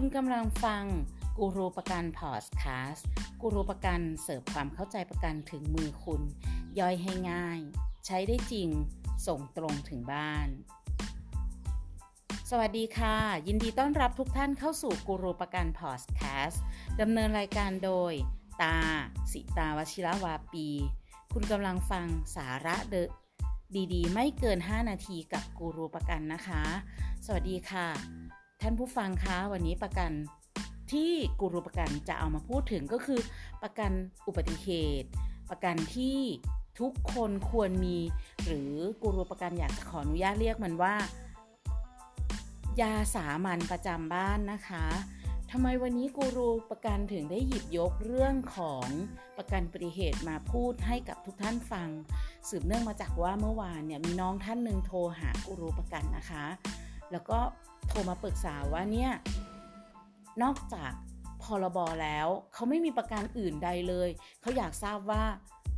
คุณกำลังฟังกูรูประกันพอดแคสต์กูรูประกันเสิร์ฟความเข้าใจประกันถึงมือคุณ ย่อยให้ง่าย ใช้ได้จริง ส่งตรงถึงบ้าน สวัสดีค่ะ ยินดีต้อนรับทุกท่านเข้าสู่กูรูประกันพอดแคสต์ดำเนินรายการโดย ตา สิตาวชิระวาปี คุณกำลังฟังสาระเดดีๆ ไม่เกิน 5 นาทีกับกูรูประกันนะคะ สวัสดีค่ะ ท่านผู้ฟังคะวันนี้ประกันที่กูรูประกันจะเอามาพูดถึงก็คือ ประกันอุบัติเหตุ ประกันที่ทุกคนควรมี หรือกูรูประกันอยากจะขออนุญาตเรียกมันว่า ยาสามัญประจำบ้านนะคะทำไมวันนี้กูรูประกันถึงได้หยิบยกเรื่องของประกันอุบัติเหตุมาพูดให้กับทุกท่านฟัง สืบเนื่องมาจากว่าเมื่อวานเนี่ยมีน้องท่านหนึ่งโทรหากูรูประกันนะคะ แล้วก็โทรมาปรึกษาว่าเนี่ยนอกจากพรบแล้ว เขาไม่มีประกันอื่นใดเลย เขาอยากทราบว่า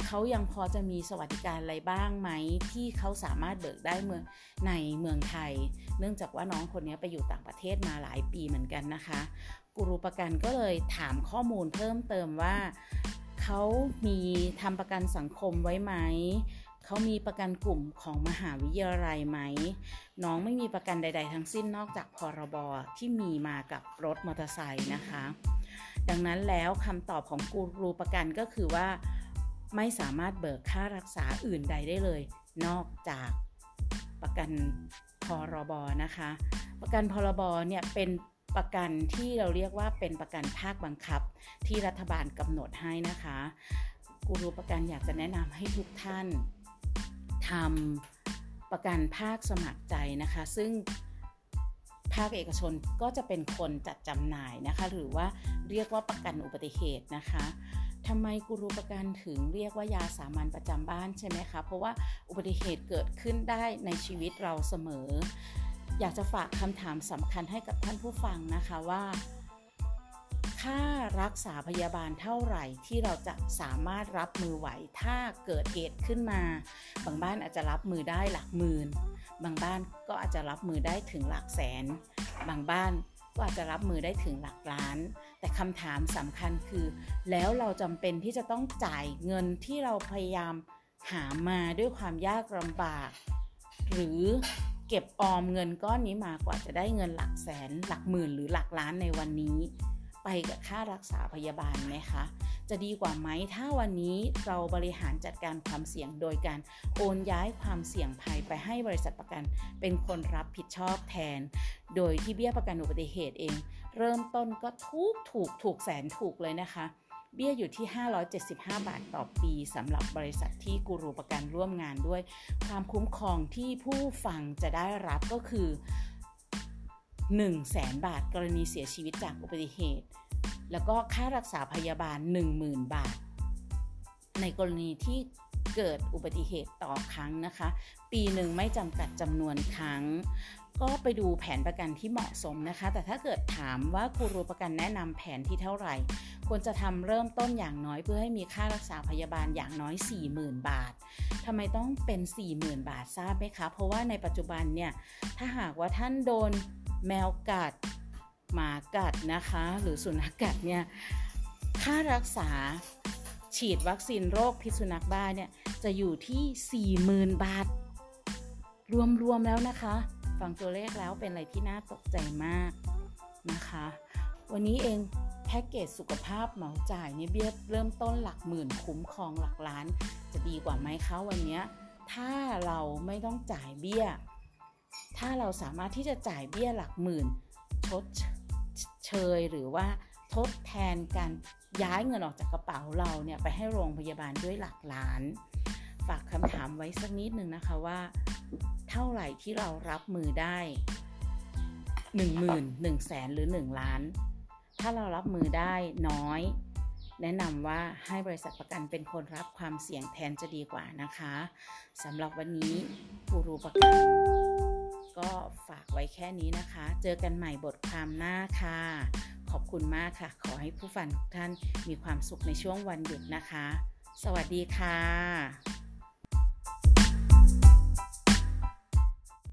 เขายังพอจะมีสวัสดิการอะไรบ้างไหม ที่เขาสามารถเบิกได้เมืองในเมืองไทย เนื่องจากว่าน้องคนนี้ไปอยู่ต่างประเทศมาหลายปีเหมือนกันนะคะกูรูประกันก็เลยถามข้อมูลเพิ่มเติมว่าเขามีทำประกันสังคมไว้ไหม เขามีประกันกลุ่มของมหาวิทยาลัยไหม น้องไม่มีประกันใด ๆ ทั้งสิ้นนอกจากพรบที่มีมากับรถมอเตอร์ไซค์นะคะ ดังนั้นแล้วคำตอบของกูรูประกันก็คือว่า ไม่สามารถเบิกค่ารักษาอื่นใดได้เลย นอกจากประกันพรบนะคะ ประกันพรบเนี่ยเป็นประกันที่เราเรียกว่าเป็นประกันภาคบังคับ ที่รัฐบาลกำหนดให้นะคะกูรูประกันอยากจะแนะนำให้ทุกท่าน ทำประกันภาคสมัครใจนะคะ ซึ่งภาคเอกชนก็จะเป็นคนจัดจำหน่ายนะคะ หรือว่าเรียกว่าประกันอุบัติเหตุนะคะทำไมกูรูประกันถึงเรียกว่ายาสามัญประจำบ้านใช่ไหมคะ เพราะว่าอุบัติเหตุเกิดขึ้นได้ในชีวิตเราเสมอ อยากจะฝากคำถามสำคัญให้กับท่านผู้ฟังนะคะว่า ค่ารักษาพยาบาลเท่าไหร่ที่เราจะสามารถรับมือไหวถ้าเกิดเหตุขึ้นมา บางบ้านอาจจะรับมือได้หลักหมื่น บางบ้านก็อาจจะรับมือได้ถึงหลักแสน บางบ้านก็อาจจะรับมือได้ถึงหลักล้าน แต่คำถามสำคัญคือ แล้วเราจำเป็นที่จะต้องจ่ายเงินที่เราพยายามหามาด้วยความยากลำบาก หรือเก็บออมเงินก้อนนี้มากว่าจะได้เงินหลักแสน หลักหมื่นหรือหลักล้านในวันนี้ ไปกับค่ารักษาพยาบาลไหมคะ จะดีกว่าไหมถ้าวันนี้เราบริหารจัดการความเสี่ยงโดยการโอนย้ายความเสี่ยงภัยไปให้บริษัทประกัน เป็นคนรับผิดชอบแทน โดยที่เบี้ยประกันอุบัติเหตุเอง เริ่มต้นก็ถูกถูกถูกแสนถูกเลยนะคะเบี้ยอยู่ที่ 575 บาทต่อปีสำหรับบริษัทที่กูรูประกันร่วมงานด้วย ความคุ้มครองที่ผู้ฟังจะได้รับก็คือ 1 0 0 0 0แสนบาท กรณีเสียชีวิตจากอุบัติเหตุ แล้วก็ค่ารักษาพยาบาล 10,000 บาท ในกรณีที่เกิดอุบัติเหตุต่อครั้งนะคะ ปีหนึ่งไม่จำกัดจำนวนครั้ง ก็ไปดูแผนประกันที่เหมาะสมนะคะ แต่ถ้าเกิดถามว่าครูประกันแนะนำแผนที่เท่าไหร่ ควรจะทำเริ่มต้นอย่างน้อยเพื่อให้มีค่ารักษาพยาบาลอย่างน้อย 40,000 บาททำไมต้องเป็น 40,000 บาททราบไหมคะ เพราะว่าในปัจจุบันเนี่ย ถ้าหากว่าท่านโดน แมวกัด หมากัดนะคะ หรือสุนัขกัดเนี่ยค่ารักษาฉีดวัคซีนโรคพิษสุนัขบ้าเนี่ยจะอยู่ที่ 40,000 บาท รวมๆแล้วนะคะ ฟังตัวเลขแล้วเป็นอะไรที่น่าตกใจมากนะคะ วันนี้เองแพ็กเกจสุขภาพเหมาจ่ายเนี่ยเบี้ยเริ่มต้นหลักหมื่นคุ้มครองหลักล้าน จะดีกว่าไหมคะวันนี้ ถ้าเราไม่ต้องจ่ายเบี้ย ถ้าเราสามารถที่จะจ่ายเบี้ยหลักหมื่นชดเชยหรือว่าทดแทนการย้ายเงินออกจากกระเป๋าเราเนี่ยไปให้โรงพยาบาลด้วยหลักล้าน ฝากคำถามไว้สักนิดหนึ่งนะคะว่า เท่าไหร่ที่เรารับมือได้ 1 0 0 0 0 1 0 0 0 0แสนหรือ 1 ล้าน ถ้าเรารับมือได้น้อย แนะนำว่าให้บริษัทประกันเป็นคนรับความเสี่ยงแทนจะดีกว่านะคะสำหรับวันนี้กูรูประกัน ก็ฝากไว้แค่นี้นะคะ เจอกันใหม่บทความหน้าค่ะ ขอบคุณมากค่ะ ขอให้ผู้ฟังทุกท่านมีความสุขในช่วงวันหยุดนะคะ สวัสดีค่ะ